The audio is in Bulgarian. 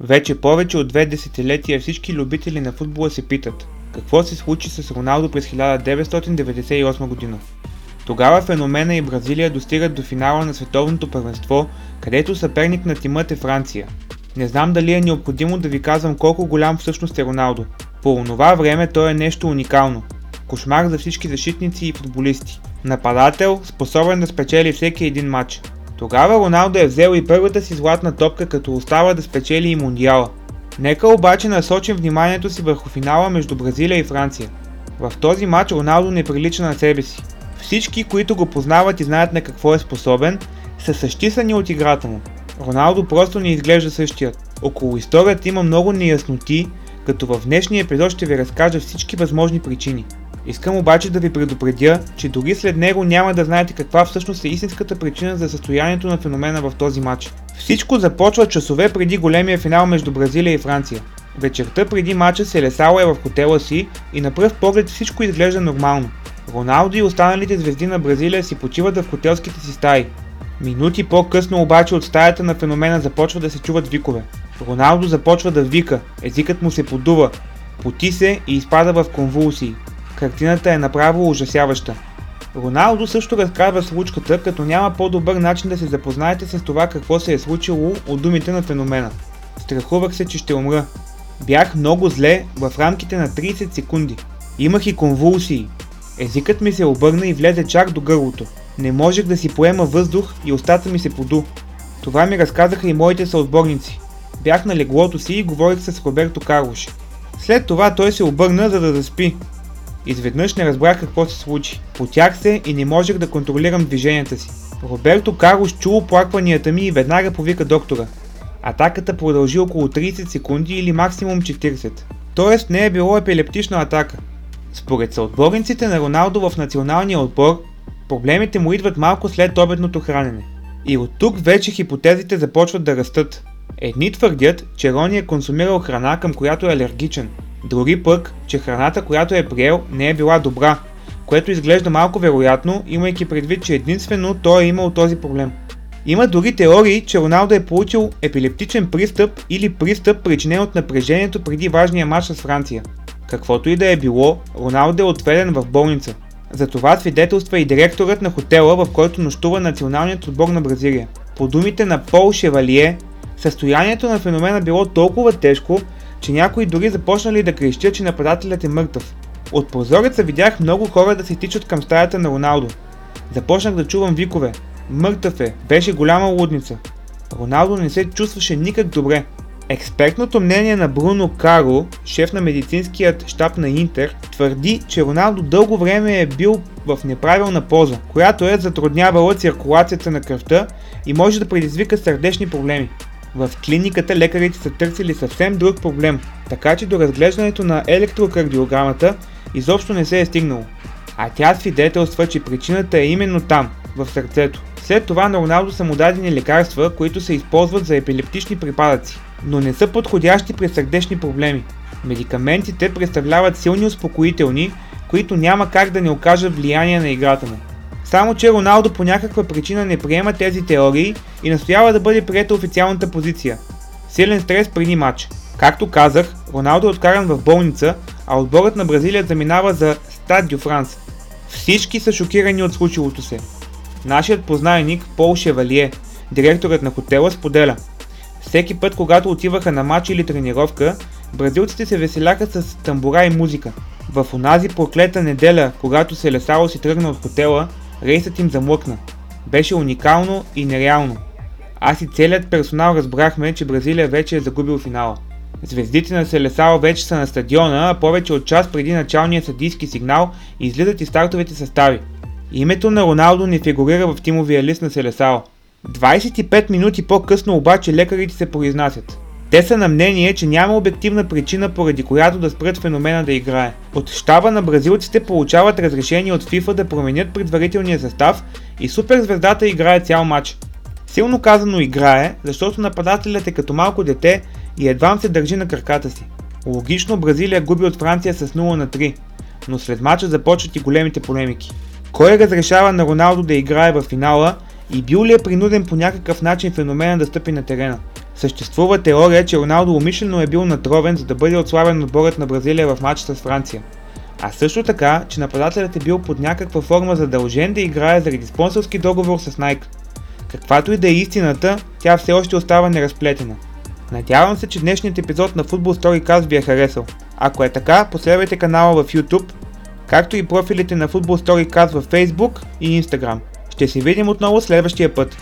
Вече повече от две десетилетия всички любители на футбола се питат какво се случи с Роналдо през 1998 година. Тогава феномена и Бразилия достигат до финала на световното първенство, където съперник на тимът е Франция. Не знам дали е необходимо да ви казвам колко голям всъщност е Роналдо. По онова време той е нещо уникално. Кошмар за всички защитници и футболисти. Нападател, способен да спечели всеки един матч. Тогава Роналдо е взел и първата си златна топка, като остава да спечели и Мундиала. Нека обаче насочим вниманието си върху финала между Бразилия и Франция. В този матч Роналдо не прилича на себе си. Всички, които го познават и знаят на какво е способен, са същисани от играта му. Роналдо просто не изглежда същият. Около историята има много неясноти, като в днешния епизод ще ви разкажа всички възможни причини. Искам обаче да ви предупредя, че дори след него няма да знаете каква всъщност е истинската причина за състоянието на феномена в този матч. Всичко започва часове преди големия финал между Бразилия и Франция. Вечерта преди матча Селесало е в хотела си и на пръв поглед всичко изглежда нормално. Роналдо и останалите звезди на Бразилия си почиват в хотелските си стаи. Минути по-късно обаче от стаята на феномена започва да се чуват викове. Роналдо започва да вика, езикът му се подува, поти се и изпада в конвулсии. Картината е направо ужасяваща. Роналдо също разказва случката, като няма по-добър начин да се запознаете с това какво се е случило от думите на феномена. Страхувах се, че ще умра. Бях много зле в рамките на 30 секунди. Имах и конвулсии. Езикът ми се обърна и влезе чак до гърлото. Не можех да си поема въздух и устата ми се поду. Това ми разказаха и моите съотборници. Бях на леглото си и говорих с Роберто Карлош. След това той се обърна за да заспи, Изведнъж не разбрах какво се случи. Потях се и не можех да контролирам движенията си. Роберто Карлос чу оплакванията ми и веднага повика доктора. Атаката продължи около 30 секунди или максимум 40. Тоест не е било епилептична атака. Според съотборниците на Роналдо в националния отбор, проблемите му идват малко след обедното хранене. И от тук вече хипотезите започват да растат. Едни твърдят, че Рони е консумирал храна, към която е алергичен, Други пък, че храната, която е приел, не е била добра, което изглежда малко вероятно, имайки предвид, че единствено той е имал този проблем. Има дори теории, че Роналдо е получил епилептичен пристъп или пристъп причинен от напрежението преди важния матч с Франция. Каквото и да е било, Роналдо е отведен в болница. За това свидетелства и директорът на хотела, в който нощува националният отбор на Бразилия. По думите на Пол Шевалие, състоянието на феномена било толкова тежко, че някои дори започнали да крещят, че нападателят е мъртъв. От прозореца видях много хора да се тичат към стаята на Роналдо. Започнах да чувам викове. Мъртъв е, беше голяма лудница. Роналдо не се чувстваше никак добре. Експертното мнение на Бруно Каро, шеф на медицинският щаб на Интер, твърди, че Роналдо дълго време е бил в неправилна поза, която е затруднявала циркулацията на кръвта и може да предизвика сърдечни проблеми. В клиниката лекарите са търсили съвсем друг проблем, така че до разглеждането на електрокардиограмата изобщо не се е стигнало. А тя свидетелства, че причината е именно там, в сърцето. След това на Роналдо са му дадени лекарства, които се използват за епилептични припадъци, но не са подходящи при сърдечни проблеми. Медикаментите представляват силни успокоителни, които няма как да не окажат влияние на играта му. Само, че Роналдо по някаква причина не приема тези теории и настоява да бъде приета официалната позиция. Силен стрес преди матч. Както казах, Роналдо е откаран в болница, а отборът на Бразилия заминава за Стад Дю Франс. Всички са шокирани от случилото се. Нашият познайник Пол Шевалие, директорът на хотела, споделя. Всеки път, когато отиваха на матч или тренировка, бразилците се веселяха с тамбура и музика. В онази проклета неделя, когато се лесало си тръгна от хотела, Рейсът им замлъкна. Беше уникално и нереално. Аз и целият персонал разбрахме, че Бразилия вече е загубил финала. Звездите на Селесао вече са на стадиона, а повече от час преди началния съдийски сигнал излизат и стартовите състави. Името на Роналдо не фигурира в тимовия лист на Селесао. 25 минути по-късно обаче лекарите се произнасят. Те са на мнение, че няма обективна причина, поради която да спрат феномена да играе. От щаба на бразилците получават разрешение от FIFA да променят предварителния състав и суперзвездата играе цял матч. Силно казано играе, защото нападателят е като малко дете и едва се държи на краката си. Логично Бразилия губи от Франция с 0 на 3, но след мача започват и големите полемики. Кой разрешава на Роналдо да играе в финала и бил ли е принуден по някакъв начин феномена да стъпи на терена? Съществува теория, че Роналдо умишлено е бил натровен, за да бъде отслабен отборът на Бразилия в матча с Франция. А също така, че нападателят е бил под някаква форма задължен да играе заради спонсорски договор с Nike. Каквато и да е истината, тя все още остава неразплетена. Надявам се, че днешният епизод на Football Storycast ви е харесал. Ако е така, последвайте канала в YouTube, както и профилите на Football Storycast в Facebook и Instagram. Ще се видим отново следващия път.